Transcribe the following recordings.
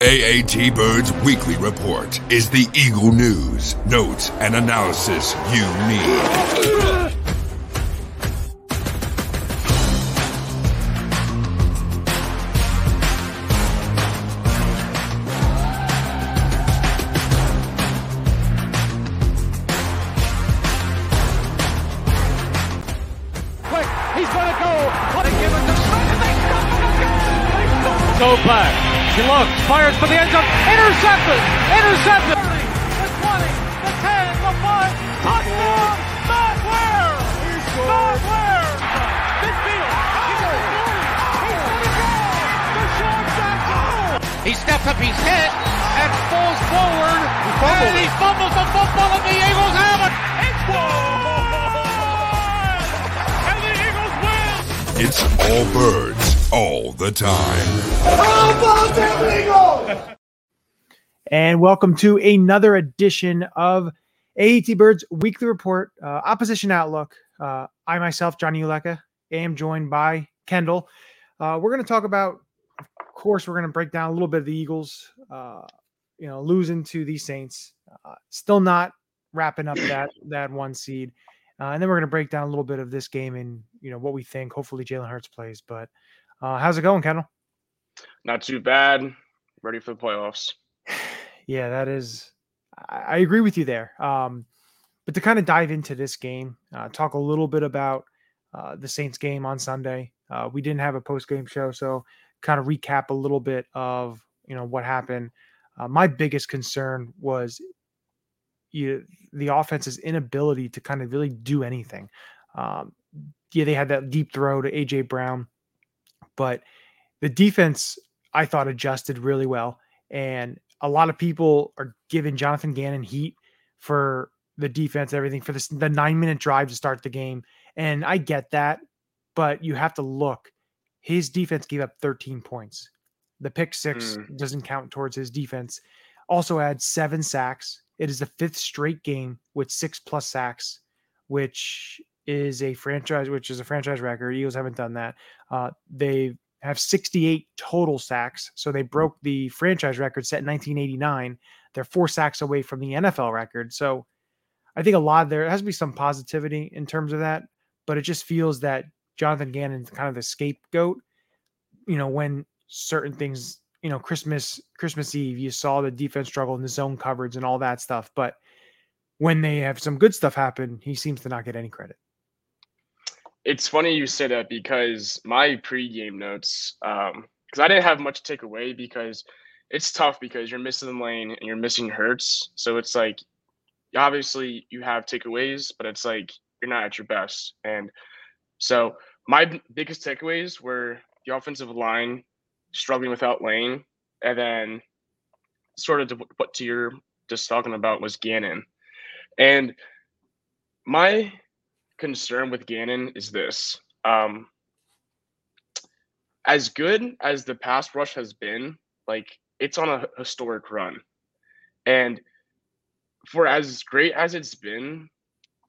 AAT Birds Weekly Report is the Eagle news, notes, and analysis you need. For the end zone. Intercepted. Intercepted. 30, the 20, the 10, the 5. Touchdown, Matt Ware. Matt Ware. Midfield. He's at the 40. He's going to go. DeSean Jackson. He steps up, he's hit, and falls forward. he And he fumbles the football, and the Eagles have it. It's one. And the Eagles win. It's all birds, all the time. And welcome to another edition of AET Birds Weekly Report, uh, Opposition Outlook. Uh, I myself, Johnny Uleka, am joined by Kendall. Uh, we're going to talk about, of course, we're going to break down a little bit of the Eagles, uh, you know, losing to the Saints, uh, still not wrapping up that that one seed, uh, and then we're going to break down a little bit of this game and you know what we think. Hopefully, Jalen Hurts plays. But uh, how's it going, Kendall? Not too bad. Ready for the playoffs. Yeah, that is. I, I agree with you there. Um, but to kind of dive into this game, uh, talk a little bit about uh, the Saints game on Sunday. Uh, we didn't have a post game show, so kind of recap a little bit of you know what happened. Uh, my biggest concern was you, the offense's inability to kind of really do anything. Um, yeah, they had that deep throw to AJ Brown, but the defense I thought adjusted really well. And a lot of people are giving Jonathan Gannon heat for the defense, everything for this the nine minute drive to start the game. And I get that, but you have to look. His defense gave up 13 points. The pick six Mm. doesn't count towards his defense. Also had seven sacks. It is the fifth straight game with six plus sacks, which is a franchise, which is a franchise record. Eagles haven't done that. Uh, they have 68 total sacks. So they broke the franchise record set in 1989. They're four sacks away from the NFL record. So I think a lot of there has to be some positivity in terms of that, but it just feels that Jonathan Gannon's kind of the scapegoat. You know, when certain things, you know, Christmas, Christmas Eve, you saw the defense struggle in the zone coverage and all that stuff. But when they have some good stuff happen, he seems to not get any credit. It's funny you say that because my pregame notes, um, because I didn't have much to take away because it's tough because you're missing the lane and you're missing Hurts. So it's like obviously you have takeaways, but it's like you're not at your best. And so my biggest takeaways were the offensive line struggling without Lane, and then sort of to what to your just talking about was Gannon. And my concern with Gannon is this. Um, as good as the pass rush has been, like it's on a historic run. And for as great as it's been,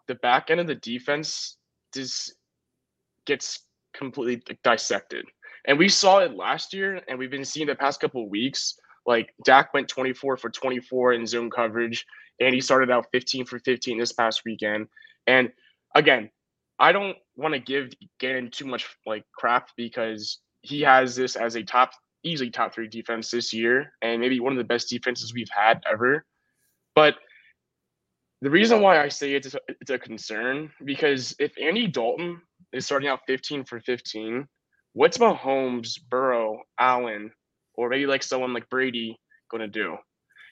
the back end of the defense just gets completely dissected. And we saw it last year, and we've been seeing the past couple of weeks. Like Dak went 24 for 24 in zone coverage, and he started out 15 for 15 this past weekend. And again, I don't want to give Gannon too much like crap because he has this as a top, easily top three defense this year, and maybe one of the best defenses we've had ever. But the reason why I say it's a, it's a concern because if Andy Dalton is starting out 15 for 15, what's Mahomes, Burrow, Allen, or maybe like someone like Brady going to do?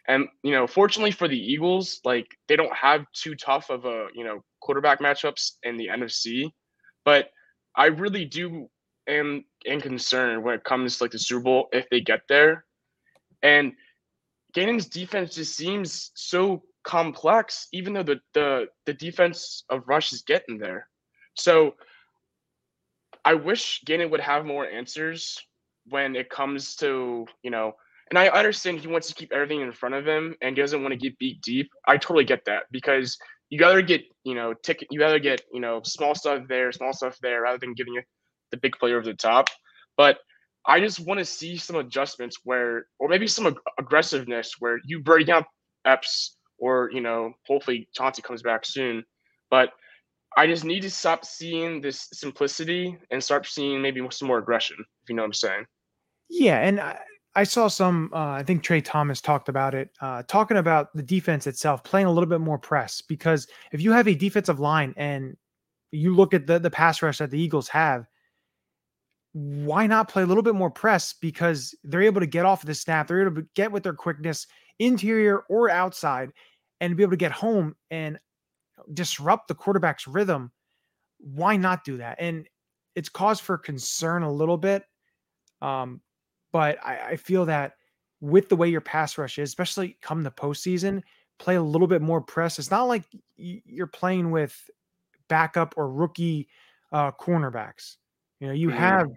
And you know, fortunately for the Eagles, like they don't have too tough of a you know quarterback matchups in the NFC, but I really do am am concerned when it comes to like the Super Bowl if they get there. And Gannon's defense just seems so complex, even though the the the defense of Rush is getting there. So I wish Gannon would have more answers when it comes to, you know, and I understand he wants to keep everything in front of him and doesn't want to get beat deep. I totally get that because you gotta get, you know, ticket you gotta get, you know, small stuff there, small stuff there, rather than giving you the big player over the top. But I just want to see some adjustments where, or maybe some ag- aggressiveness where you bring out Epps or, you know, hopefully Chauncey comes back soon. But I just need to stop seeing this simplicity and start seeing maybe some more aggression, if you know what I'm saying. Yeah, and I, I saw some. Uh, I think Tra Thomas talked about it, uh, talking about the defense itself playing a little bit more press because if you have a defensive line and you look at the the pass rush that the Eagles have, why not play a little bit more press because they're able to get off the snap, they're able to get with their quickness, interior or outside, and be able to get home and disrupt the quarterback's rhythm. Why not do that? And it's cause for concern a little bit. Um, but I, I feel that with the way your pass rush is, especially come the postseason, play a little bit more press. It's not like you're playing with backup or rookie uh, cornerbacks. You know, you Mhm. have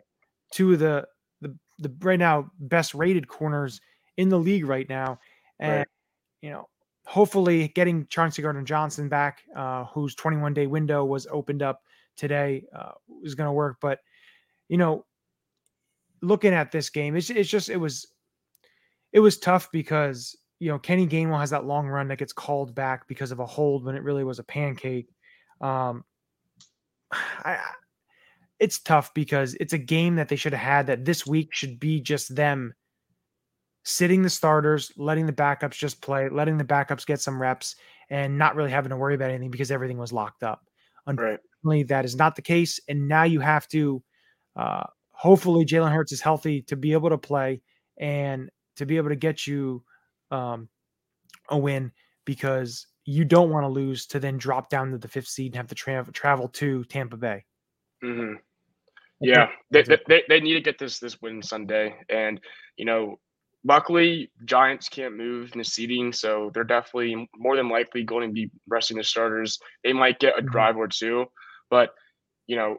two of the the the right now best rated corners in the league right now, and Right. you know, hopefully getting Chauncey Gardner Johnson back, uh, whose 21 day window was opened up today, uh, is going to work. But you know, looking at this game, it's it's just it was it was tough because you know Kenny Gainwell has that long run that gets called back because of a hold when it really was a pancake. Um, I, it's tough because it's a game that they should have had that this week should be just them sitting the starters, letting the backups just play, letting the backups get some reps, and not really having to worry about anything because everything was locked up. Right. Unfortunately, that is not the case, and now you have to. Uh, hopefully, Jalen Hurts is healthy to be able to play and to be able to get you um, a win because you don't want to lose to then drop down to the fifth seed and have to tra- travel to Tampa Bay. hmm Yeah, they, they, they need to get this this win Sunday, and you know, luckily Giants can't move in the seeding, so they're definitely more than likely going to be resting the starters. They might get a Mhm. drive or two, but you know,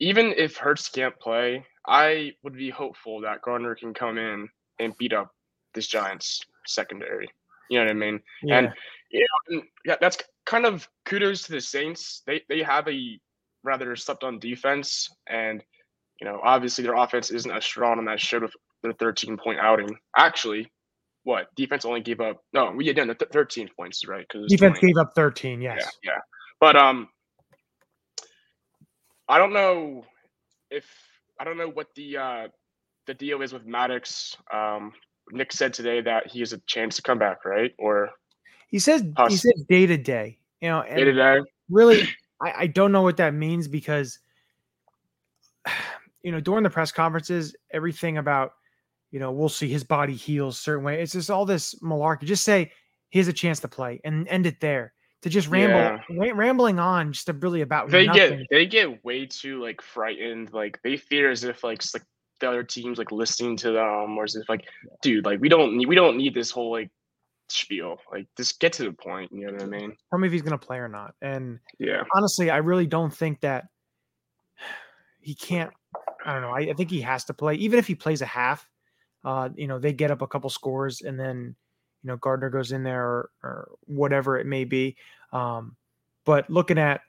even if Hurts can't play, I would be hopeful that Gardner can come in and beat up this Giants secondary. You know what I mean? Yeah. And you know, and that's kind of kudos to the Saints. They they have a rather slept on defense, and you know, obviously their offense isn't as strong, and that showed with their 13 point outing. Actually, what defense only gave up? No, we had done the th- 13 points, right? Because Defense gave up 13. Yes. yeah, yeah. But um, I don't know if I don't know what the uh the deal is with Maddox. Um, Nick said today that he has a chance to come back, right? Or He says he Huss. said day to day. You know, and day to day. really, I, I don't know what that means because, you know, during the press conferences, everything about, you know, we'll see his body heals certain way. It's just all this malarkey. Just say he has a chance to play and end it there. To just ramble, ra- rambling on, just to really about They nothing. get they get way too like frightened. Like they fear as if like like the other teams like listening to them, or as if like, dude, like we don't need we don't need this whole like spiel. Like just get to the point. You know what I mean? Tell me if he's going to play or not. And Yeah. honestly, I really don't think that he can't. I don't know. I, I think he has to play, even if he plays a half. Uh, you know, they get up a couple scores, and then you know Gardner goes in there or, or whatever it may be. Um, but looking at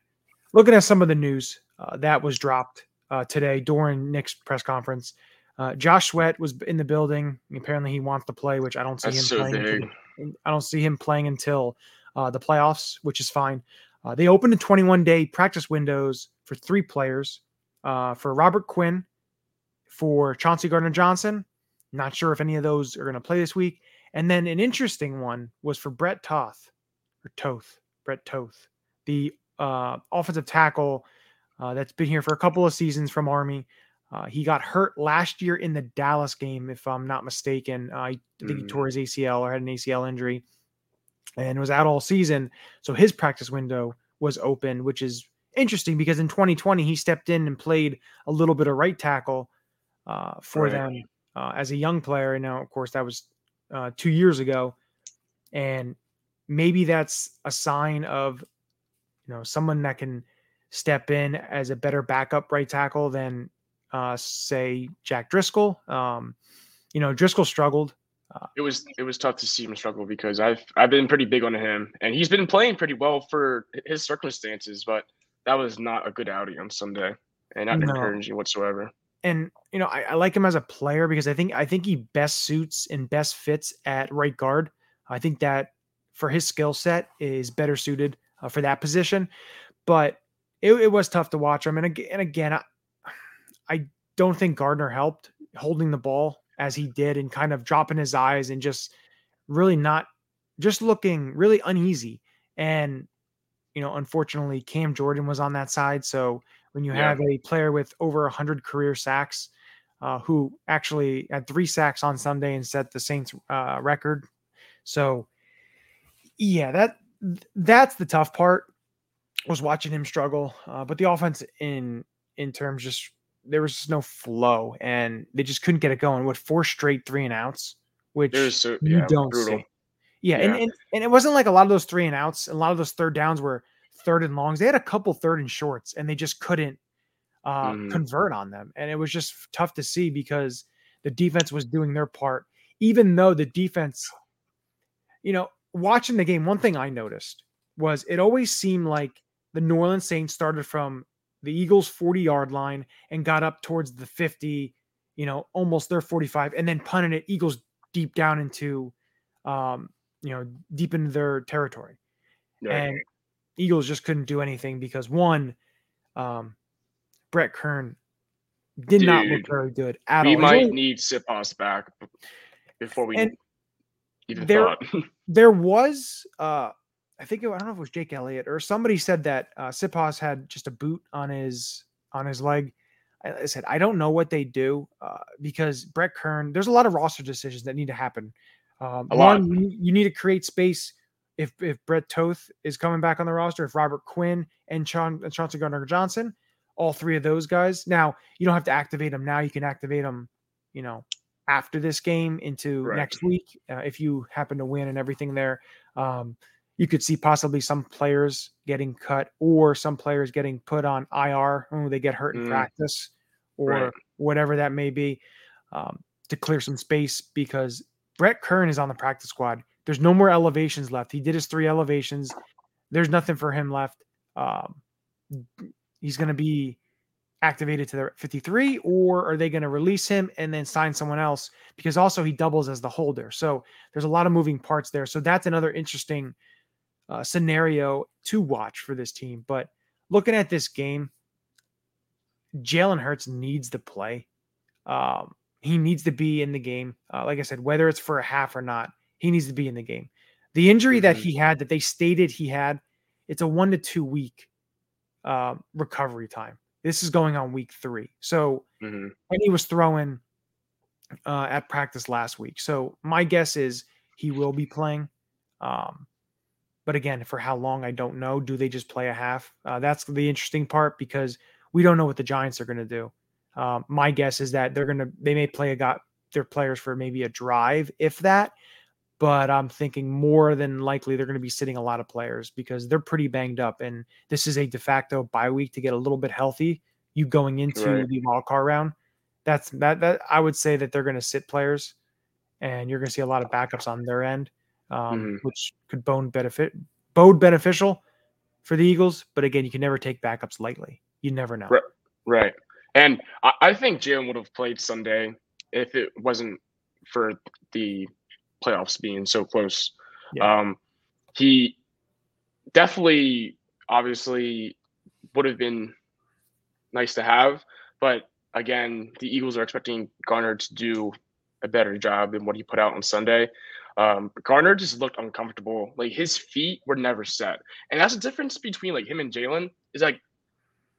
looking at some of the news uh, that was dropped uh, today during Nick's press conference, uh, Josh Sweat was in the building. Apparently, he wants to play, which I don't see That's him so playing. until-. I don't see him playing until uh, the playoffs, which is fine. Uh, they opened a 21 day practice windows for three players uh, for Robert Quinn, for Chauncey Gardner Johnson. Not sure if any of those are going to play this week. And then an interesting one was for Brett Toth or Toth, Brett Toth, the uh, offensive tackle uh, that's been here for a couple of seasons from Army. Uh, he got hurt last year in the Dallas game, if I'm not mistaken. Uh, I think he Mm. tore his ACL or had an ACL injury and was out all season. So his practice window was open, which is interesting because in 2020 he stepped in and played a little bit of right tackle uh, for Right. them uh, as a young player. And now, of course, that was uh, two years ago, and maybe that's a sign of you know someone that can step in as a better backup right tackle than uh, say Jack Driscoll. Um, you know, Driscoll struggled. it was it was tough to see him struggle because I've I've been pretty big on him and he's been playing pretty well for his circumstances, but that was not a good outing on Sunday and not No. encouraging whatsoever. And you know, I, I, like him as a player because I think I think he best suits and best fits at right guard. I think that for his skill set is better suited uh, for that position. But it, it, was tough to watch him. And again, and again, I, I don't think Gardner helped holding the ball as he did and kind of dropping his eyes and just really not just looking really uneasy. And you know, unfortunately, Cam Jordan was on that side. So when you yeah. have a player with over 100 career sacks, uh, who actually had three sacks on Sunday and set the Saints uh, record. So, yeah, that that's the tough part was watching him struggle. Uh, but the offense in in terms just there was just no flow and they just couldn't get it going with four straight three and outs, which so, you don't brutal. see. Yeah, yeah. And, and and it wasn't like a lot of those three and outs, a lot of those third downs were third and longs. They had a couple third and shorts, and they just couldn't uh, mm. convert on them. And it was just tough to see because the defense was doing their part, even though the defense, you know, watching the game, one thing I noticed was it always seemed like the New Orleans Saints started from the Eagles' 40 yard line and got up towards the 50, you know, almost their 45, and then punted it Eagles deep down into, um, you know, deep into their territory. And Eagles just couldn't do anything because one, um, Brett Kern did Dude, not look very good at we all. We might only, need Siposs back before we even there, thought. there was, uh, I think it, I don't know if it was Jake Elliott or somebody said that uh, Siposs had just a boot on his on his leg. I, said I don't know what they do uh, because Brett Kern. There's a lot of roster decisions that need to happen. Um, one, you, you need to create space if if Brett Toth is coming back on the roster, if Robert Quinn and Sean and Chauncey Gardner Johnson, all three of those guys. Now you don't have to activate them now. You can activate them, you know, after this game into right. next week uh, if you happen to win and everything there. Um, you could see possibly some players getting cut or some players getting put on IR when they get hurt in mm. practice or right. whatever that may be um, to clear some space because Brett Kern is on the practice squad. There's no more elevations left. He did his three elevations. There's nothing for him left. Um, he's going to be activated to the 53, or are they going to release him and then sign someone else? Because also he doubles as the holder. So there's a lot of moving parts there. So that's another interesting uh, scenario to watch for this team. But looking at this game, Jalen Hurts needs to play. Um, he needs to be in the game. Uh, like I said, whether it's for a half or not, he needs to be in the game. The injury that mm-hmm. he had, that they stated he had, it's a one to two week uh, recovery time. This is going on week three. So, mm-hmm. and he was throwing uh, at practice last week. So, my guess is he will be playing. Um, but again, for how long, I don't know. Do they just play a half? Uh, that's the interesting part because we don't know what the Giants are going to do. Um, my guess is that they're going to, they may play a got their players for maybe a drive, if that but I'm thinking more than likely they're going to be sitting a lot of players because they're pretty banged up. And this is a de facto bye week to get a little bit healthy. You going into right. the wild card round, that's that that I would say that they're going to sit players, and you're going to see a lot of backups on their end, um, mm-hmm. which could bone benefit bode beneficial for the Eagles. But again, you can never take backups lightly. You never know. Right. right. And I, I think Jalen would have played Sunday if it wasn't for the playoffs being so close. Yeah. Um, he definitely, obviously, would have been nice to have, but again, the Eagles are expecting Garner to do a better job than what he put out on Sunday. Um, Garner just looked uncomfortable. Like his feet were never set, and that's the difference between like him and Jalen. Is like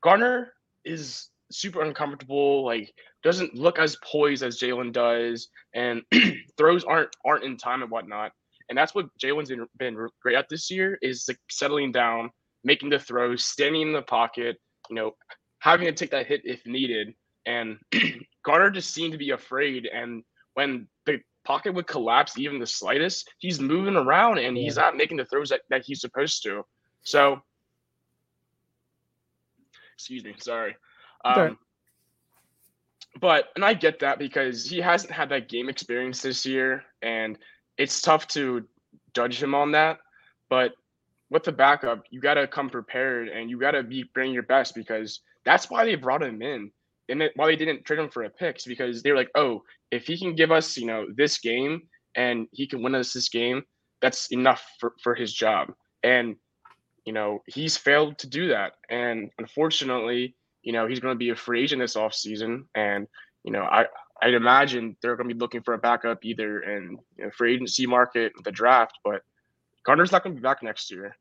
Garner is super uncomfortable. Like doesn't look as poised as Jalen does, and throws aren't aren't in time and whatnot. And that's what Jalen's been, been great at this year is like settling down, making the throws, standing in the pocket, you know, having to take that hit if needed. And Garner just seemed to be afraid. And when the pocket would collapse even the slightest, he's moving around and he's not making the throws that, that he's supposed to. So, excuse me, sorry. Um, but and I get that because he hasn't had that game experience this year, and it's tough to judge him on that. But with the backup, you got to come prepared and you got to be bring your best because that's why they brought him in and it, why they didn't trade him for a pick because they were like, oh, if he can give us, you know, this game and he can win us this game, that's enough for, for his job. And, you know, he's failed to do that. And unfortunately, you know, he's going to be a free agent this offseason. And, you know, I, I'd imagine they're going to be looking for a backup either in you know, free agency market, the draft, but Gardner's not going to be back next year.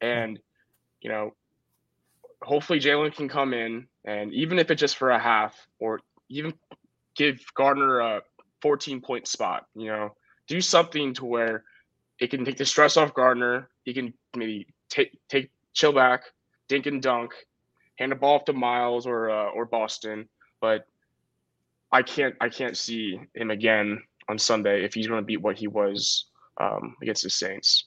And, you know, hopefully Jalen can come in and even if it's just for a half or even give Gardner a 14 point spot, you know, do something to where it can take the stress off Gardner. He can maybe take take chill back, dink and dunk, hand the ball off to Miles or uh, or Boston. But I can't I can't see him again on Sunday if he's going to beat what he was um, against the Saints.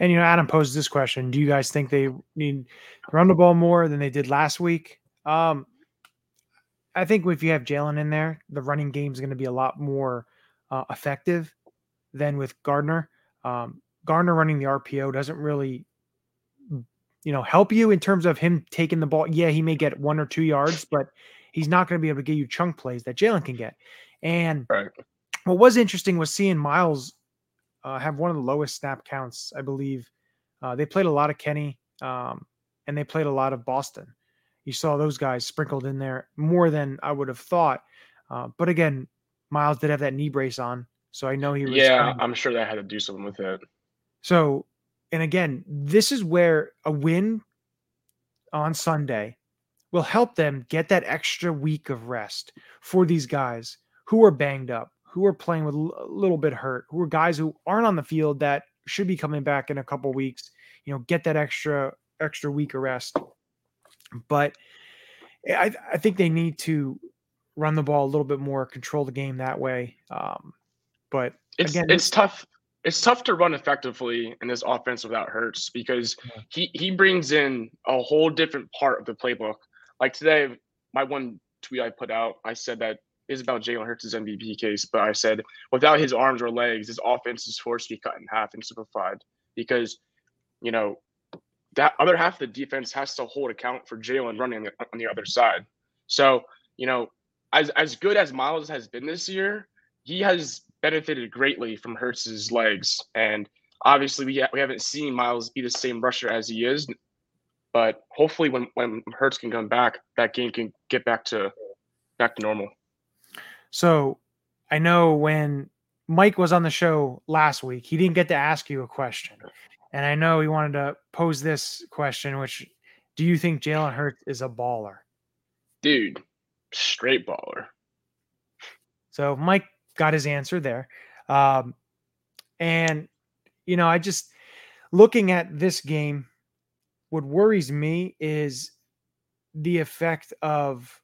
And you know, Adam posed this question: Do you guys think they need run the ball more than they did last week? Um, I think if you have Jalen in there, the running game is going to be a lot more uh, effective than with Gardner. Um, Gardner running the RPO doesn't really, you know, help you in terms of him taking the ball. Yeah, he may get one or two yards, but he's not going to be able to get you chunk plays that Jalen can get. And right. what was interesting was seeing Miles uh, have one of the lowest snap counts, I believe. Uh, they played a lot of Kenny, um, and they played a lot of Boston. You saw those guys sprinkled in there more than I would have thought. Uh, but again, Miles did have that knee brace on, so I know he was. Yeah, kind of, I'm sure that had to do something with it. So, and again, this is where a win on Sunday will help them get that extra week of rest for these guys who are banged up, who are playing with a little bit hurt, who are guys who aren't on the field that should be coming back in a couple weeks. You know, get that extra extra week of rest. But I, I think they need to run the ball a little bit more, control the game that way. Um, but it's again, it's tough. It's tough to run effectively in this offense without Hurts because he he brings in a whole different part of the playbook. Like today, my one tweet I put out, I said that is about Jalen Hurts' MVP case, but I said without his arms or legs, his offense is forced to be cut in half and simplified because, you know, that other half of the defense has to hold account for Jalen running on the other side. So, you know, as as good as Miles has been this year, he has benefited greatly from Hurts's legs. And obviously, we, ha- we haven't seen Miles be the same rusher as he is. But hopefully, when when Hurts can come back, that game can get back to back to normal. So, I know when Mike was on the show last week, he didn't get to ask you a question. And I know he wanted to pose this question, which do you think Jalen Hurts is a baller? Dude, straight baller. So Mike got his answer there. Um, and, you know, I just looking at this game, what worries me is the effect of,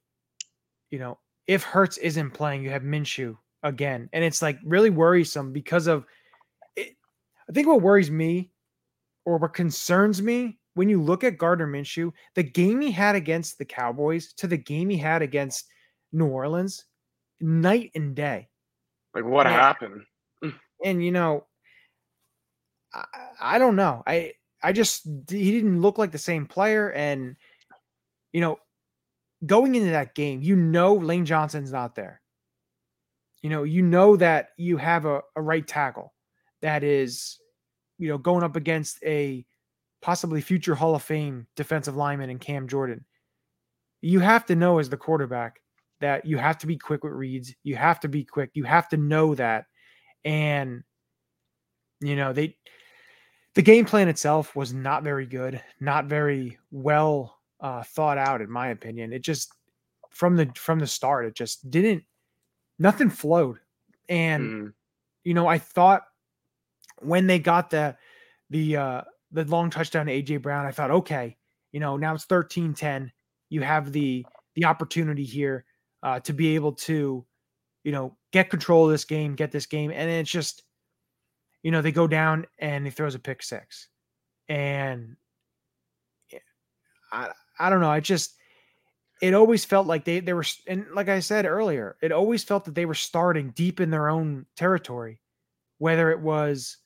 you know, if Hurts isn't playing, you have Minshew again. And it's like really worrisome because of it. I think what worries me or what concerns me when you look at Gardner Minshew, the game he had against the Cowboys to the game he had against New Orleans, night and day. Like what happened? Mm. And you know, I, I don't know. I I just he didn't look like the same player, and you know, going into that game, you know Lane Johnson's not there. You know, you know that you have a, a right tackle that is you know, going up against a possibly future Hall of Fame defensive lineman in Cam Jordan. You have to know as the quarterback that you have to be quick with reads. You have to be quick. You have to know that. And, you know, they, the game plan itself was not very good, not very well uh, thought out, in my opinion. It just, from the, from the start, it just didn't, nothing flowed. And, mm. you know, I thought when they got the the uh the long touchdown to AJ Brown, I thought, okay, you know, now it's 13-10. You have the the opportunity here uh to be able to, you know, get control of this game, get this game. And it's just, you know, they go down and he throws a pick six. And I I don't know. I just it always felt like they they were and like I said earlier, it always felt that they were starting deep in their own territory, whether it was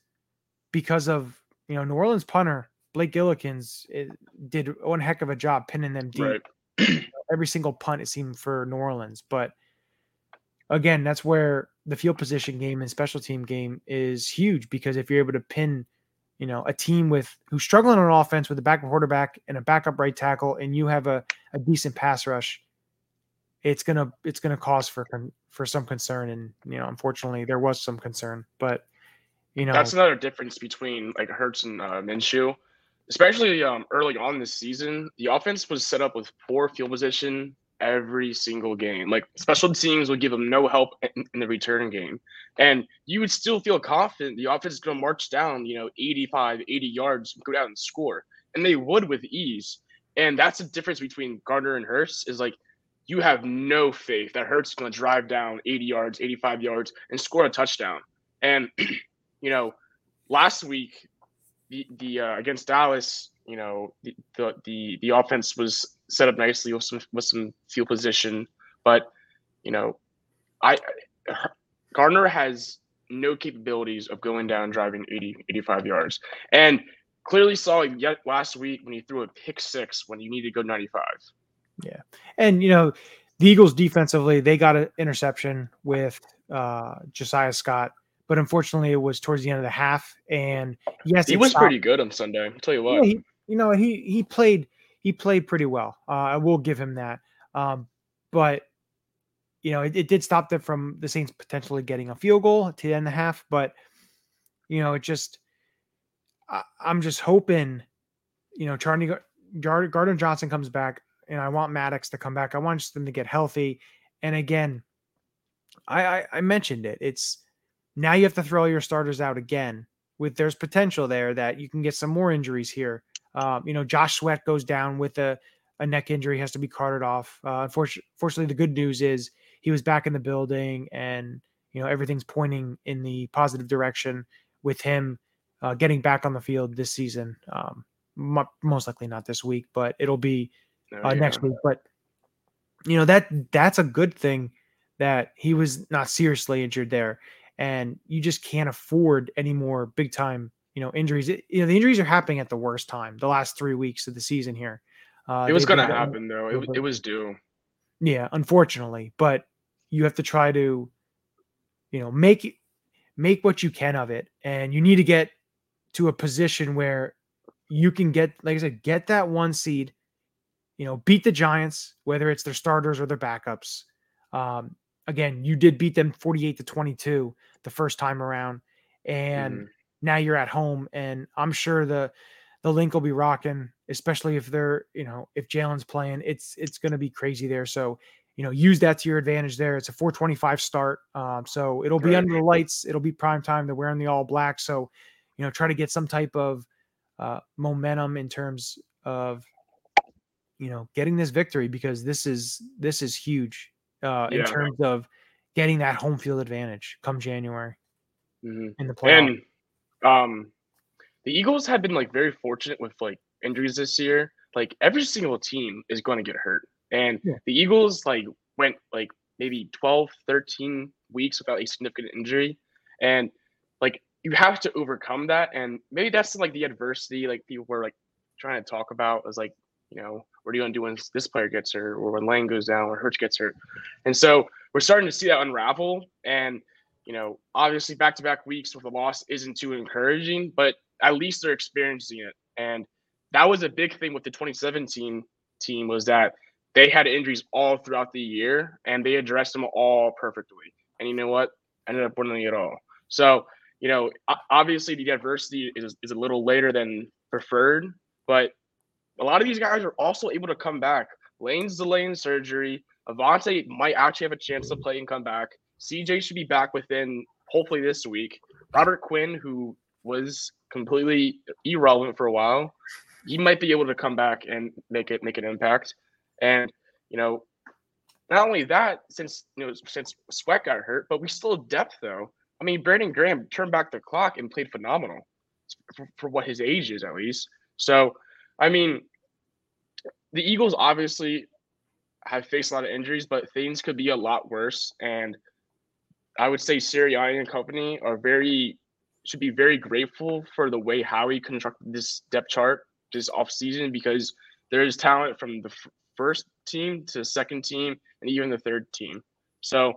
because of you know New Orleans punter Blake Gillikins eh, did one heck of a job pinning them deep. Right. every single punt it seemed for New Orleans. But again, that's where the field position game and special team game is huge because if you're able to pin, you know, a team with who's struggling on offense with a backup quarterback and a backup right tackle, and you have a, a decent pass rush, it's gonna it's gonna cause for for some concern. And you know, unfortunately, there was some concern, but you know, that's another difference between like Hurts and uh, Minshew especially um, early on this season, the offense was set up with poor field position every single game. Like special teams would give them no help in, in the return game. And you would still feel confident the offense is going to march down, you know, 85, 80 yards, go down and score. And they would with ease. And that's the difference between Gardner and Hurts is like you have no faith that Hurts is going to drive down 80 yards, 85 yards, and score a touchdown. And, you know, last week the the uh, against Dallas, you know, the, the the the offense was set up nicely with some with some field position, but you know, I Gardner has no capabilities of going down driving 80 85 yards. And clearly saw yet last week when he threw a pick six when you needed to go 95 yeah. And you know the eagles defensively they got an interception with uh josiah scott but unfortunately it was towards the end of the half. And yes, he was stopped. pretty good on Sunday. I'll tell you what. Yeah, he, you know, he he played he played pretty well. Uh, I will give him that. Um, but you know, it, it, did stop them from the Saints potentially getting a field goal to the end of the half. But you know, it just I, am just hoping, you know, Charlie Gardner Johnson comes back, and I want Maddox to come back. I want them to get healthy. And again, I, I, I mentioned it. It's now you have to throw your starters out again. With there's potential there that you can get some more injuries here. Um, you know, Josh Sweat goes down with a, a neck injury, has to be carted off. Uh, unfortunately, fortunately, the good news is he was back in the building, and you know everything's pointing in the positive direction with him uh, getting back on the field this season. Um, most likely not this week, but it'll be oh, uh, next week. But you know that that's a good thing that he was not seriously injured there and you just can't afford any more big time you know injuries. It, you know the injuries are happening at the worst time. The last three weeks of the season here. Uh, it was going to happen though. It, it was due. Yeah, unfortunately, but you have to try to, you know, make make what you can of it, and you need to get to a position where you can get, like I said, get that one seed. You know, beat the Giants, whether it's their starters or their backups. Um, again, you did beat them 48 to 22 the first time around. And mm-hmm. now you're at home. And I'm sure the the Linc will be rocking, especially if they're, you know, if Jalen's playing, it's it's gonna be crazy there. So, you know, use that to your advantage there. It's a 425 start. Um, so it'll be under the lights, it'll be prime time. They're wearing the all black. So, you know, try to get some type of uh, momentum in terms of you know getting this victory because this is this is huge uh, yeah. in terms of getting that home field advantage come January mm-hmm. in the playoff. And um, the Eagles have been like very fortunate with like injuries this year. Like every single team is going to get hurt, and yeah. the Eagles like went like maybe 12, 13 weeks without a significant injury, and like you have to overcome that. And maybe that's like the adversity like people were like trying to talk about as like you know what are you going to do when this player gets hurt or when Lane goes down or Hurts gets hurt? And so we're starting to see that unravel. And, you know, obviously back to back weeks with a loss isn't too encouraging, but at least they're experiencing it. And that was a big thing with the 2017 team was that they had injuries all throughout the year and they addressed them all perfectly. And you know what? Ended up winning it all. So, you know, obviously the adversity is, is a little later than preferred, but a lot of these guys are also able to come back. Lane's delaying surgery. Avonte might actually have a chance to play and come back. CJ should be back within hopefully this week. Robert Quinn, who was completely irrelevant for a while, he might be able to come back and make it make an impact. And you know, not only that, since you know since Sweat got hurt, but we still have depth though. I mean, Brandon Graham turned back the clock and played phenomenal for, for what his age is, at least. So I mean, the Eagles obviously have faced a lot of injuries, but things could be a lot worse. And I would say Sirianni and company are very should be very grateful for the way Howie constructed this depth chart this offseason because there is talent from the first team to second team and even the third team. So,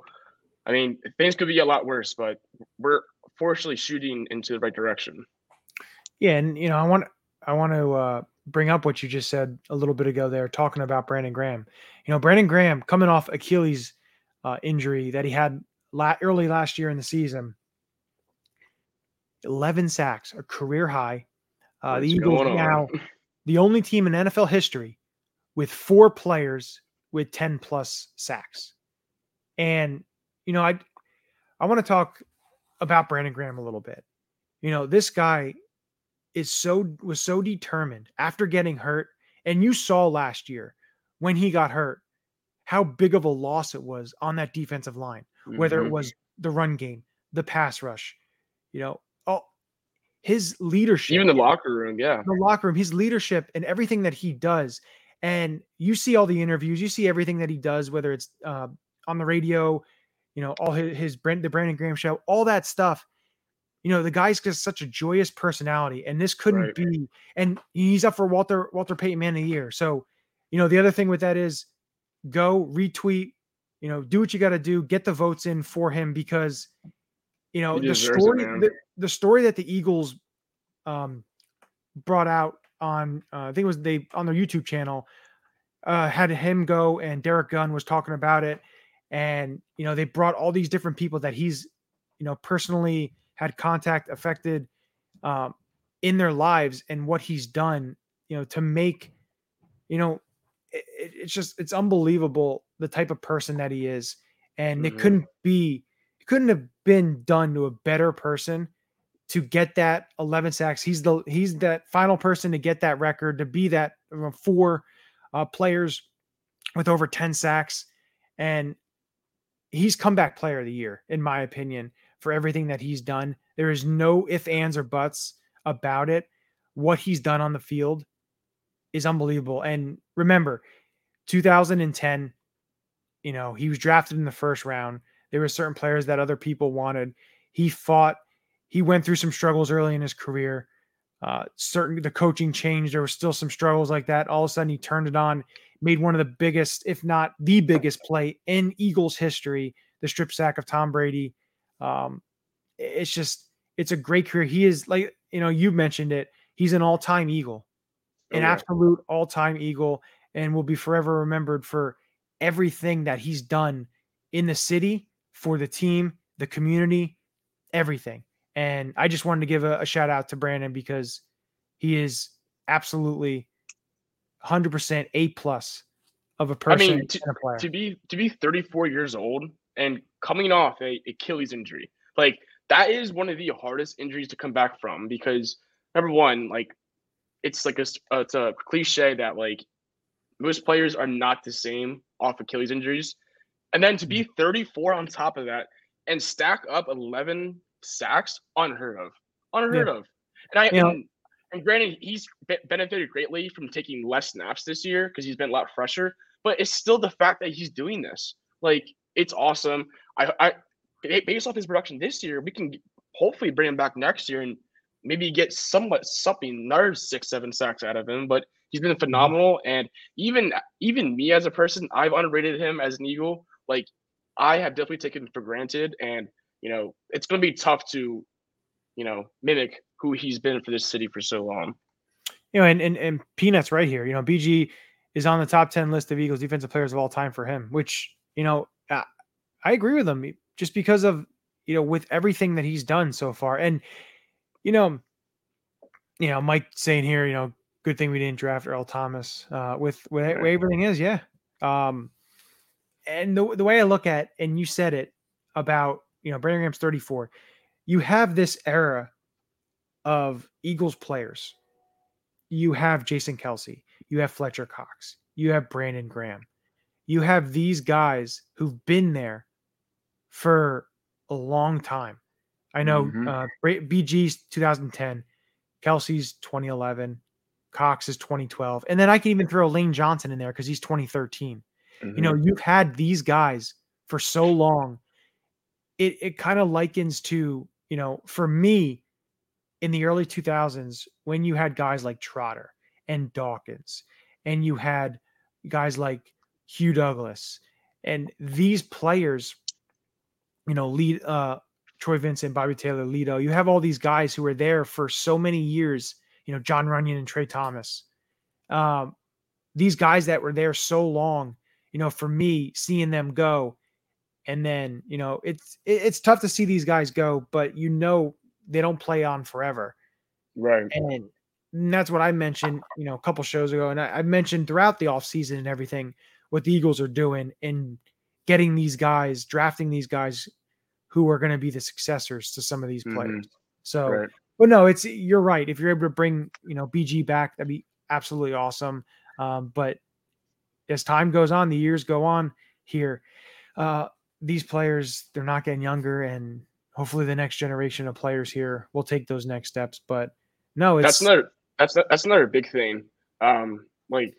I mean, things could be a lot worse, but we're fortunately shooting into the right direction. Yeah, and you know, I want I want to uh, bring up what you just said a little bit ago there, talking about Brandon Graham. You know, Brandon Graham coming off Achilles uh, injury that he had la- early last year in the season. 11 sacks, a career high. Uh, the Eagles now the only team in NFL history with four players with 10 plus sacks. And you know, I I want to talk about Brandon Graham a little bit. You know, this guy is so was so determined after getting hurt and you saw last year when he got hurt how big of a loss it was on that defensive line mm-hmm. whether it mm-hmm. was the run game the pass rush you know oh his leadership even the locker room yeah the locker room his leadership and everything that he does and you see all the interviews you see everything that he does whether it's uh, on the radio you know all his, his brand the brandon graham show all that stuff you know, the guy's just such a joyous personality, and this couldn't right. be. And he's up for Walter Walter Payton Man of the Year. So, you know, the other thing with that is go retweet. You know, do what you got to do, get the votes in for him because, you know, the story it, the, the, story that the Eagles um brought out on uh, I think it was they on their YouTube channel uh had him go and Derrick Gunn was talking about it and you know they brought all these different people that he's you know personally had contact affected um, in their lives and what he's done, you know, to make, you know, it, it's just it's unbelievable the type of person that he is, and mm-hmm. it couldn't be, it couldn't have been done to a better person to get that 11 sacks. He's the he's that final person to get that record to be that four uh, players with over 10 sacks, and he's comeback player of the year in my opinion for everything that he's done. There is no if, ands, or buts about it. What he's done on the field is unbelievable. And remember, 2010, you know, he was drafted in the first round. There were certain players that other people wanted. He fought, he went through some struggles early in his career. Uh, certain the coaching changed. There were still some struggles like that. All of a sudden, he turned it on, made one of the biggest, if not the biggest play in Eagles history, the strip sack of Tom Brady um, it's just it's a great career. He is like you know you mentioned it. He's an all time Eagle, an oh, yeah. absolute all time Eagle, and will be forever remembered for everything that he's done in the city for the team, the community, everything. And I just wanted to give a, a shout out to Brandon because he is absolutely 100% A plus of a person. I mean, to, to be to be 34 years old and coming off a Achilles injury. Like that is one of the hardest injuries to come back from because number one, like it's like a uh, it's a cliche that like most players are not the same off Achilles injuries, and then to be mm. 34 on top of that and stack up 11 sacks, unheard of, unheard yeah. of. And I yeah. and, and granted, he's benefited greatly from taking less snaps this year because he's been a lot fresher. But it's still the fact that he's doing this. Like it's awesome. I, I based off his production this year, we can hopefully bring him back next year and maybe get somewhat something another six, seven sacks out of him. But he's been mm-hmm. phenomenal, and even even me as a person, I've underrated him as an Eagle. Like I have definitely taken for granted, and you know it's going to be tough to, you know, mimic who he's been for this city for so long. You know, and and, and peanuts right here. You know, BG is on the top ten list of Eagles defensive players of all time for him, which you know I agree with him just because of you know with everything that he's done so far, and you know, you know, Mike saying here, you know, good thing we didn't draft Earl Thomas. Uh, with with everything is, yeah. Um, and the the way I look at, and you said it about you know Brandon Graham's 34. You have this era of Eagles players. You have Jason Kelce. You have Fletcher Cox. You have Brandon Graham. You have these guys who've been there for a long time. I know mm-hmm. uh, BG's 2010, Kelce's 2011, Cox is 2012, and then I can even throw Lane Johnson in there because he's 2013. Mm-hmm. You know, mm-hmm. you've had these guys for so long. It it kind of likens to you know, for me, in the early 2000s when you had guys like Trotter and Dawkins, and you had guys like Hugh Douglas, and these players, you know, lead uh, Troy Vincent, Bobby Taylor, Lito. You have all these guys who were there for so many years. You know, Jon Runyan and Tra Thomas. Um, these guys that were there so long. You know, for me, seeing them go, and then you know, it's it's tough to see these guys go, but you know, they don't play on forever. Right. And, and that's what I mentioned, you know, a couple shows ago. And I, I mentioned throughout the offseason and everything what the Eagles are doing in getting these guys, drafting these guys who are going to be the successors to some of these players. Mhm. So, Right. but no, it's you're right. If you're able to bring, you know, BG back, that'd be absolutely awesome. Um, but as time goes on, the years go on here, uh, these players, they're not getting younger and hopefully the next generation of players here will take those next steps. But no, it's that's another that's that's another big thing. Um, like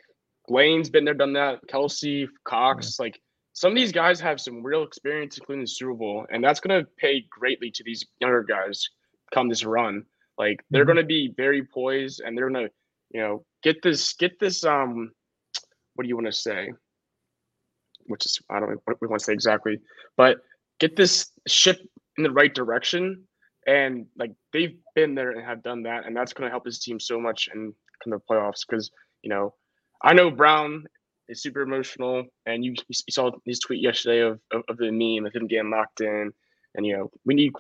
Lane's been there, done that. Kelce, Cox, like some of these guys have some real experience, including the Super Bowl, and that's gonna pay greatly to these younger guys come this run. Like they're Mhm. gonna be very poised, and they're gonna, you know, get this get this um, what do you want to say? Which is I don't know what we want to say exactly, but get this ship in the right direction and like they've been there and have done that, and that's going to help his team so much in kind the playoffs. Because you know, I know Brown is super emotional, and you, you saw his tweet yesterday of, of of the meme of him getting locked in, and you know we need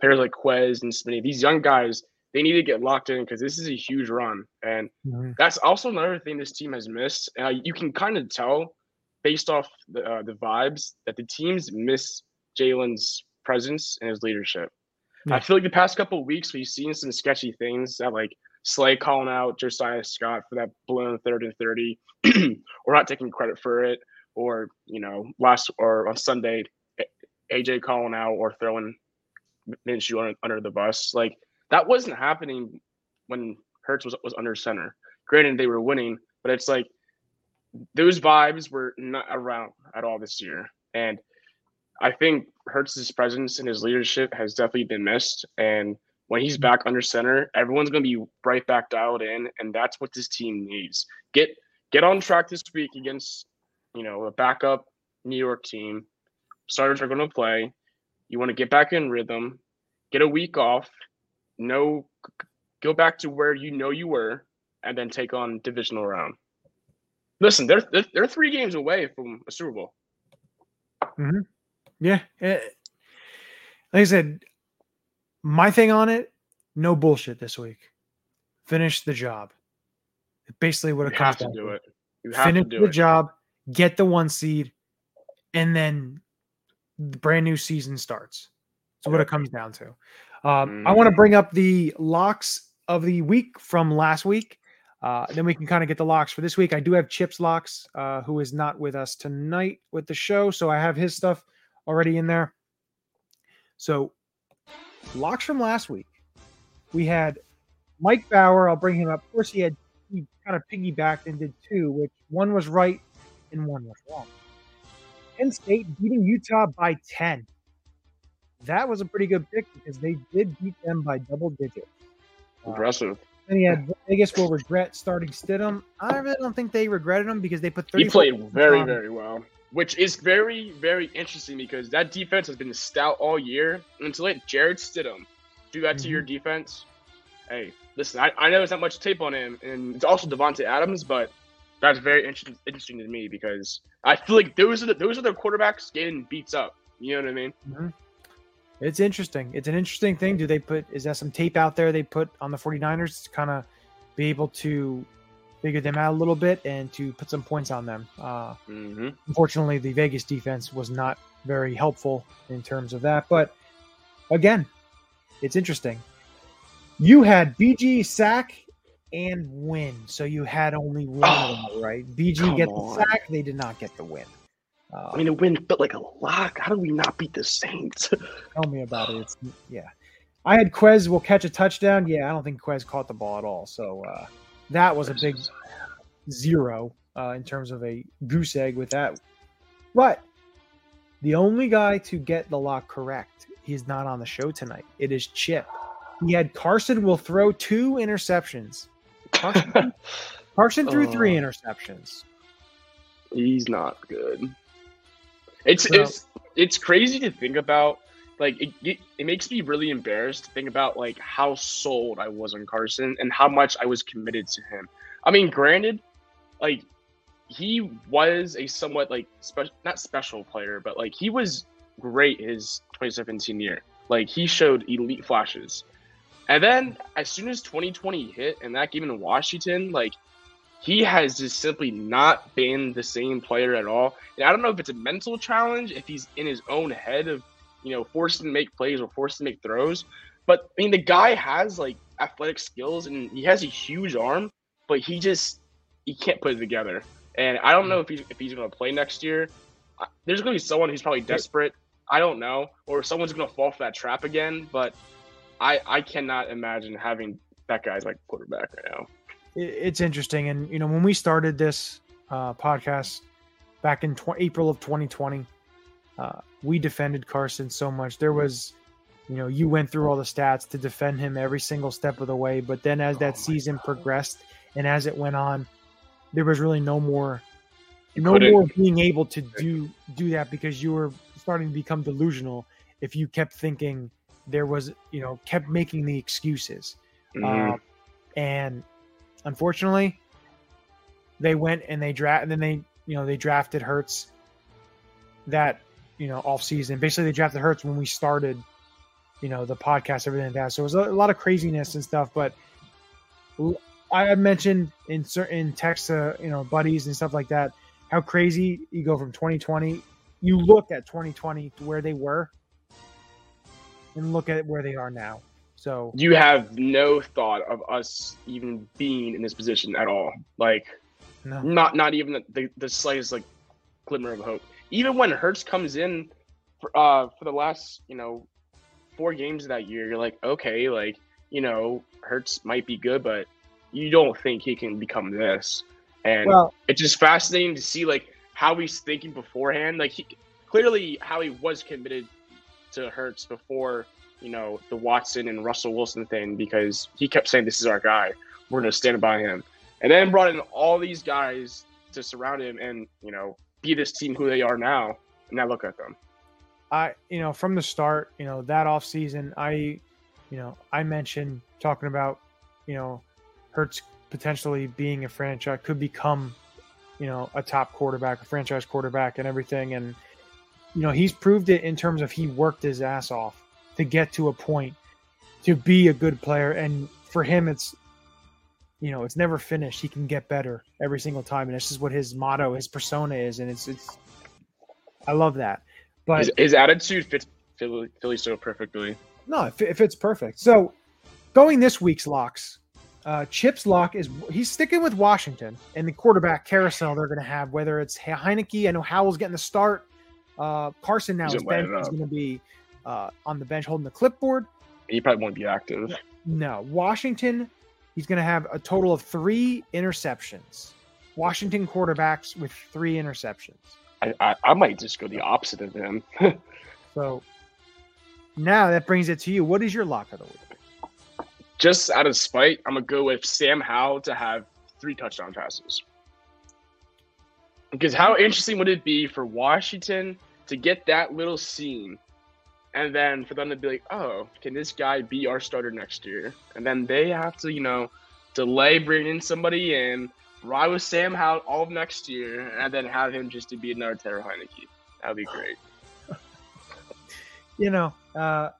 players like Quez and Smitty. These young guys, they need to get locked in because this is a huge run, and Mhm. that's also another thing this team has missed. And uh, you can kind of tell based off the uh, the vibes that the teams miss Jalen's presence and his leadership. Yeah. I feel like the past couple of weeks we've seen some sketchy things that like Slay calling out Josiah Scott for that blown third and thirty, or not taking credit for it, or you know last or on Sunday AJ calling out or throwing Minshew under, under the bus. Like that wasn't happening when Hurts was was under center. Granted, they were winning, but it's like those vibes were not around at all this year. And I think Hurts's presence and his leadership has definitely been missed. And when he's back under center, everyone's going to be right back dialed in, and that's what this team needs. Get get on track this week against you know a backup New York team. Starters are going to play. You want to get back in rhythm, get a week off, no, go back to where you know you were, and then take on divisional round. Listen, they're they're, they're three games away from a Super Bowl. Mm-hmm. yeah. eh, Like I said, my thing on it, no bullshit this week. Finish the job. Basically, what You it comes have to do it. You have Finish to do the it. job, get the one seed, and then the brand new season starts. That's what it comes down to. Um, I Mhm. want to bring up the locks of the week from last week. Uh, then we can kind of get the locks for this week. I do have Chips Locks, uh, who is not with us tonight with the show, so I have his stuff already in there. So, locks from last week. We had Mike Bauer. I'll bring him up. Of course, he had he kind of piggybacked and did two, which one was right and one was wrong. Penn State beating Utah by 10. That was a pretty good pick because they did beat them by double digits. Uh, Impressive. then he had Vegas will regret starting Stidham. I really don't think they regretted him because they put 30 He played very, very well, which is very, very interesting because that defense has been stout all year. And to let Jarrett Stidham do that to Mm-hmm. your defense, hey, listen, I, I know there's not much tape on him, and it's also Davante Adams, but that's very interesting, interesting to me because I feel like those are the those are the quarterbacks getting beats up. You know what I mean? It's interesting. It's an interesting thing. Do they put is that some tape out there they put on the 49ers to kind of be able to figure them out a little bit and to put some points on them? Uh, Mm-hmm. unfortunately, the Vegas defense was not very helpful in terms of that. But again, it's interesting. You had BG sack and win, so you had only one of them, right? BG get the on. sack, they did not get the win. Uh, I mean, a win felt like a lock. How do we not beat the Saints? Tell me about it. It's yeah. I had Quez will catch a touchdown. Yeah, I don't think Quez caught the ball at all. So uh, that was a big zero uh, in terms of a goose egg with that. But the only guy to get the lock correct, he's not on the show tonight. It is Chip. He had Carson will throw two interceptions. Carson, Carson threw three Oh. interceptions. He's not good. It's So- it's it's crazy to think about. Like it, it, makes me really embarrassed to think about like how sold I was on Carson and how much I was committed to him. I mean, granted, like he was a somewhat like special, not special player, but like he was great his 2017 year. Like he showed elite flashes. And then as soon as 2020 hit and that game in Washington, like he has just simply not been the same player at all. And I don't know if it's a mental challenge, if he's in his own head of, you know, forced to make plays or forced to make throws. But I mean, the guy has like athletic skills and he has a huge arm, but he just he can't put it together. And I don't know if he's if he's going to play next year. There's going to be someone who's probably desperate. I don't know, or someone's going to fall for that trap again. But I I cannot imagine having that guy as my quarterback right now. it's interesting and you know when we started this uh, podcast back in tw- april of 2020 uh, we defended carson so much there was you know you went through all the stats to defend him every single step of the way but then as that Oh season God. progressed and as it went on there was really no more no more being able to do do that because you were starting to become delusional if you kept thinking there was you know kept making the excuses Mhm. um, and unfortunately, they went and they draft, and then they, you know, they drafted Hurts that, you know, off season. Basically, they drafted Hurts when we started, you know, the podcast, everything like that. So it was a, a lot of craziness and stuff. But I mentioned in certain texts, to, you know, buddies and stuff like that, how crazy you go from 2020. You look at 2020 to where they were, and look at where they are now. So you have no thought of us even being in this position at all. Like no. not not even the, the, the slightest like glimmer of hope. Even when Hurts comes in for, uh, for the last you know four games of that year, you're like, okay, like you know Hurts might be good, but you don't think he can become this. And Well, it's just fascinating to see like how he's thinking beforehand. Like he clearly how he was committed to Hurts before you know the Watson and Russell Wilson thing because he kept saying this is our guy. We're gonna stand by him, and then brought in all these guys to surround him and you know be this team who they are now. And now look at them. I you know from the start, you know that off season, I you know I mentioned talking about you know Hurts potentially being a franchise could become you know a top quarterback, a franchise quarterback, and everything, and you know he's proved it in terms of he worked his ass off to get to a point to be a good player, and for him it's you know it's never finished. He can get better every single time, and this is what his motto, his persona is, and it's it's. I love that, but His, his attitude fits Philly, Philly so perfectly. No, if, if it's perfect. So, going this week's locks, uh, Chip's lock is he's sticking with Washington and the quarterback carousel they're going to have. Whether it's He- Heinicke, I know Howell's getting the start. Uh, Carson now is gonna bench. He's going to be uh, on the bench holding the clipboard. He probably won't be active. No, Washington. He's going to have a total of three interceptions. Washington quarterbacks with three interceptions. I, I, I might just go the opposite of him. So now that brings it to you. What is your lock of the week? just out of spite, I'm gonna go with Sam Howell to have three touchdown passes. Because how interesting would it be for Washington to get that little scene, and then for them to be like, "Oh, can this guy be our starter next year?" And then they have to, you know, delay bringing somebody in, ride with Sam Howell all of next year, and then have him just to be another Taylor Heinicke. That'd be great. you know, uh,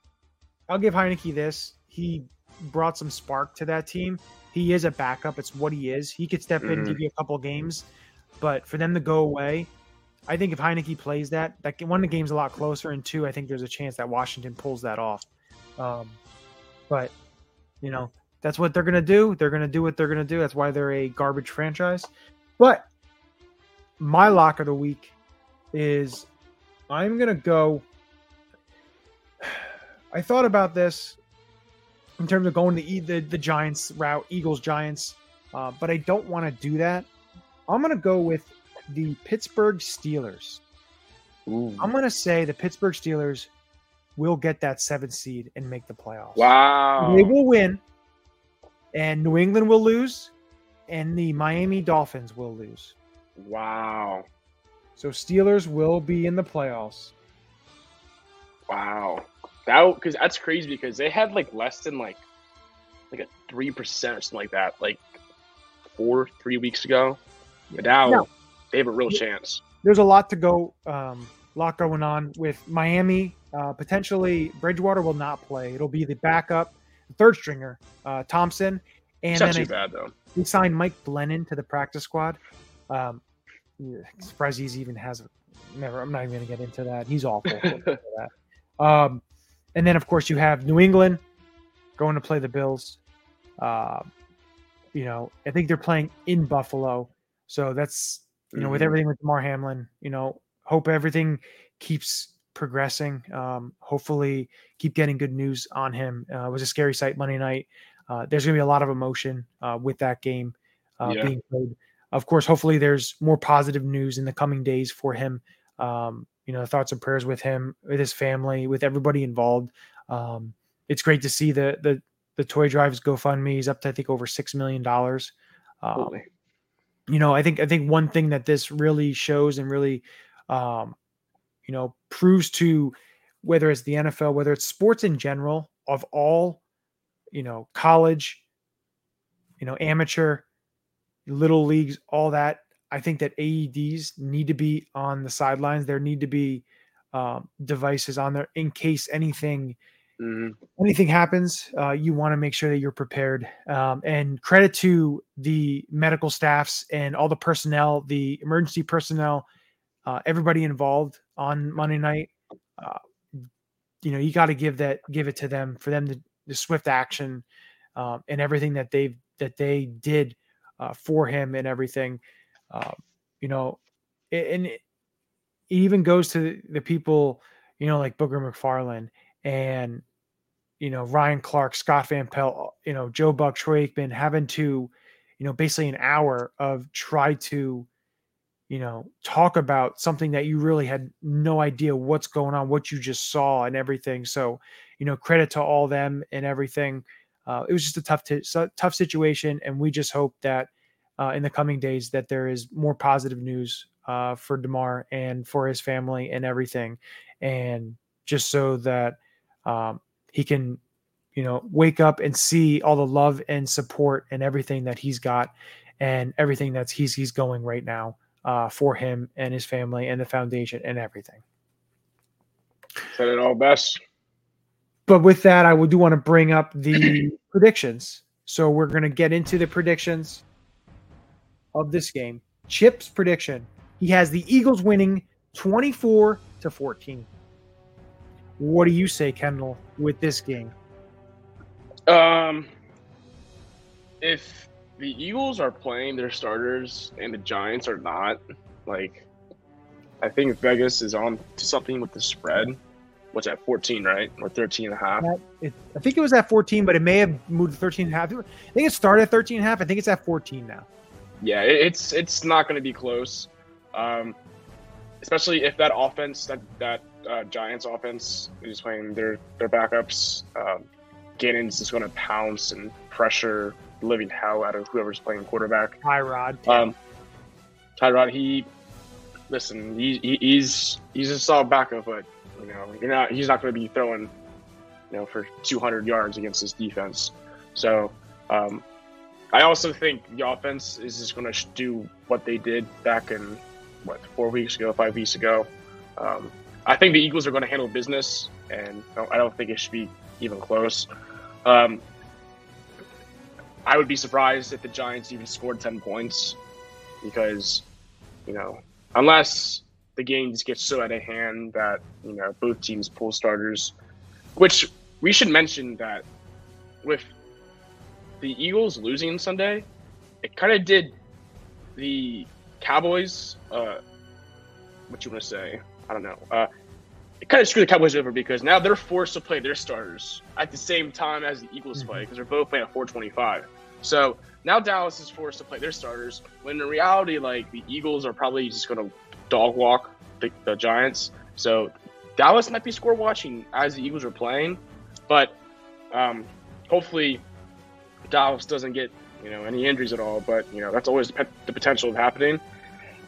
I'll give Heinicke this. He brought some spark to that team. He is a backup. It's what he is. He could step in, Mhm. give you a couple games, but for them to go away, I think if Heinicke plays that, that one, the game's a lot closer, and two, I think there's a chance that Washington pulls that off. Um, but you know, that's what they're gonna do. They're gonna do what they're gonna do. That's why they're a garbage franchise. But my lock of the week is I'm gonna go. I thought about this in terms of going to e- the the Giants route, Eagles Giants, uh, but I don't want to do that. I'm gonna go with the Pittsburgh Steelers. Ooh. I'm gonna say the Pittsburgh Steelers will get that seventh seed and make the playoffs. Wow. They will win, and New England will lose, and the Miami Dolphins will lose. Wow. So Steelers will be in the playoffs. Wow, that because that's crazy because they had like less than like like a three percent or something like that, like four three weeks ago. But now No. They have a real chance. There's a lot to go, um, lot going on with Miami. Uh, potentially, Bridgewater will not play. It'll be the backup, the third stringer, uh, Thompson, and It's not then too I bad though. we signed Mike Glennon to the practice squad. Um, yeah, surprised he's even has. Never. I'm not even going to get into that. He's awful. We'll get into that. Um, and then of course you have New England going to play the Bills. Um, you know, I think they're playing in Buffalo, so that's you know with Mhm. everything with Damar Hamlin. You know, hope everything keeps progressing. Um, hopefully, keep getting good news on him. Uh, it was a scary sight Monday night. Uh, there's going to be a lot of emotion uh, with that game uh, Yeah. being played. Of course, hopefully there's more positive news in the coming days for him. Um, you know, thoughts and prayers with him, with his family, with everybody involved. Um, it's great to see the the the toy drives GoFundMe is up to I think over six million dollars. Um. You know, I think I think one thing that this really shows and really, um, you know, proves to whether it's the NFL, whether it's sports in general, of all, you know, college, you know, amateur, little leagues, all that. I think that AEDs need to be on the sidelines. There need to be um, devices on there in case anything Mhm. anything happens, uh, you want to make sure that you're prepared. Um, and credit to the medical staffs and all the personnel, the emergency personnel, uh, everybody involved on Monday night. Uh, you know, you got to give that, give it to them for them to the swift action um, and everything that they've that they did uh, for him and everything. Uh, you know, and it even goes to the people, you know, like Booger McFarland and you know Ryan Clark, Scott Van Pelt, you know Joe Buck, Troy Aikman having to, you know, basically an hour of try to, you know, talk about something that you really had no idea what's going on, what you just saw, and everything. So, you know, credit to all them and everything. Uh, it was just a tough, t- tough situation, and we just hope that uh, in the coming days that there is more positive news uh, for Damar and for his family and everything, and just so that um, he can, you know, wake up and see all the love and support and everything that he's got, and everything that's he's he's going right now uh, for him and his family and the foundation and everything. Said it all best. But with that, I would do want to bring up the predictions. So we're going to get into the predictions of this game. Chip's prediction: he has the Eagles winning 24 to 14. What do you say, Kendall, with this game? Um, if the Eagles are playing their starters and the Giants are not, like, I think Vegas is on to something with the spread. What's at 14, right? Or 13 and a half. It, I think it was at 14, but it may have moved to 13 and a half. I think it started at 13 and a half. I think it's at 14 now. Yeah, it, it's it's not going to be close. Um, especially if that offense, that that uh, Giants offense is playing their their backups. Um, Gannon's just going to pounce and pressure the living hell out of whoever's playing quarterback. Tyrod. Um, Tyrod, he listen, he, he, he's he's a solid backup, but you know you're not he's not going to be throwing you know for 200 yards against this defense. So um, I also think the offense is just going to do what they did back in what four weeks ago, five weeks ago. Um, I think the Eagles are going to handle business, and I don't- think it should be even close. Um, I would be surprised if the Giants even scored 10 points because, you know, unless the game just gets so out of hand that, you know, both teams pull starters, which we should mention that with the Eagles losing Sunday, it kind of did the Cowboys, uh, what you want to say? I don't know. Uh, it kind of screwed the Cowboys over because now they're forced to play their starters at the same time as the Eagles play because they're both playing at 425. So now Dallas is forced to play their starters when in reality, like the Eagles are probably just going to dog walk the, the Giants. So Dallas might be score watching as the Eagles are playing, but um, hopefully Dallas doesn't get you know any injuries at all. But you know that's always the, potential of happening.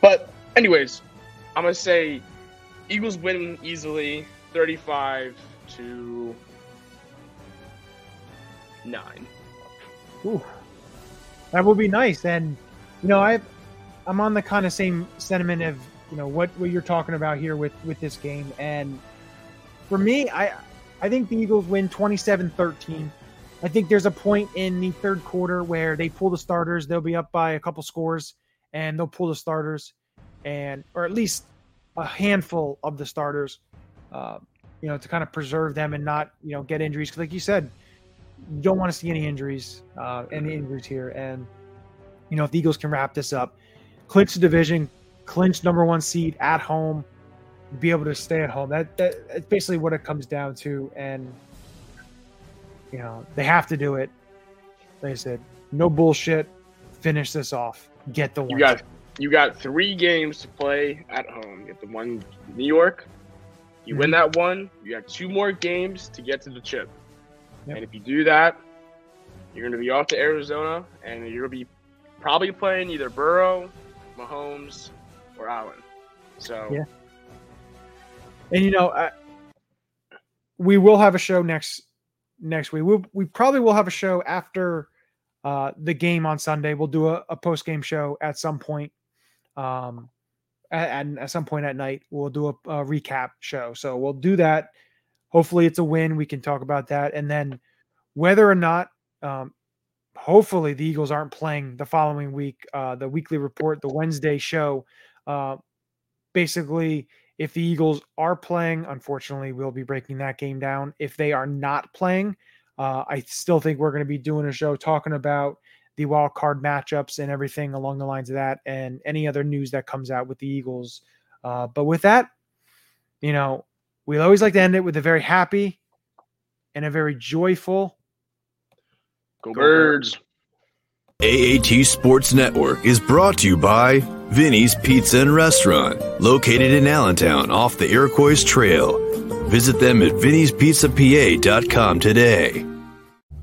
But anyways, I'm gonna say Eagles win easily, 35 to nine. Ooh, that would be nice. And you know, I I'm on the kind of same sentiment of you know what what you're talking about here with with this game. And for me, I I think the Eagles win 27-13. I think there's a point in the third quarter where they pull the starters. They'll be up by a couple scores, and they'll pull the starters, and or at least a handful of the starters, uh, you know, to kind of preserve them and not you know get injuries. Because like you said, you don't want to see any injuries, uh, any injuries here. And you know, if the Eagles can wrap this up, clinch the division, clinch number one seed at home, be able to stay at home. That, that that's basically what it comes down to. And you know, they have to do it. They said, no bullshit. Finish this off. Get the one. You got you got three games to play at home. You get the one New York. You win Mm-hmm. that one. You got two more games to get to the chip. Yep. And if you do that, you're going to be off to Arizona, and you're going to be probably playing either Burrow, Mahomes, or Allen. So Yeah. And you know, uh, we will have a show next next week. We we probably will have a show after uh, the game on Sunday. We'll do a, a post game show at some point. Um, a- and at some point at night, we'll do a, a recap show. So we'll do that. Hopefully, it's a win. We can talk about that, and then whether or not. Um, hopefully the Eagles aren't playing the following week. Uh, the weekly report, the Wednesday show. Uh, basically, if the Eagles are playing, unfortunately, we'll be breaking that game down. If they are not playing, uh, I still think we're going to be doing a show talking about the wild card matchups and everything along the lines of that, and any other news that comes out with the Eagles. Uh, but with that, you know, we always like to end it with a very happy and a very joyful. go birds. AAT Sports Network is brought to you by Vinny's Pizza and Restaurant, located in Allentown off the Iroquois Trail. Visit them at vinnyspizzapa.com today.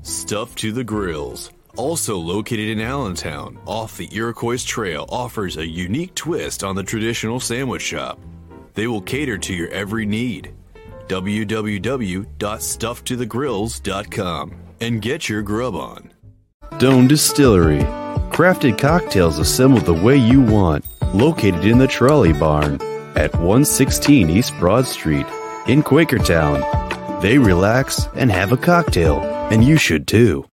Stuff to the Grills, also located in Allentown off the Iroquois Trail, offers a unique twist on the traditional sandwich shop. They will cater to your every need. www.stufftothegrills.com and get your grub on. Stone Distillery. Crafted cocktails assembled the way you want. Located in the Trolley Barn at 116 East Broad Street in Quakertown. They relax and have a cocktail, and you should too.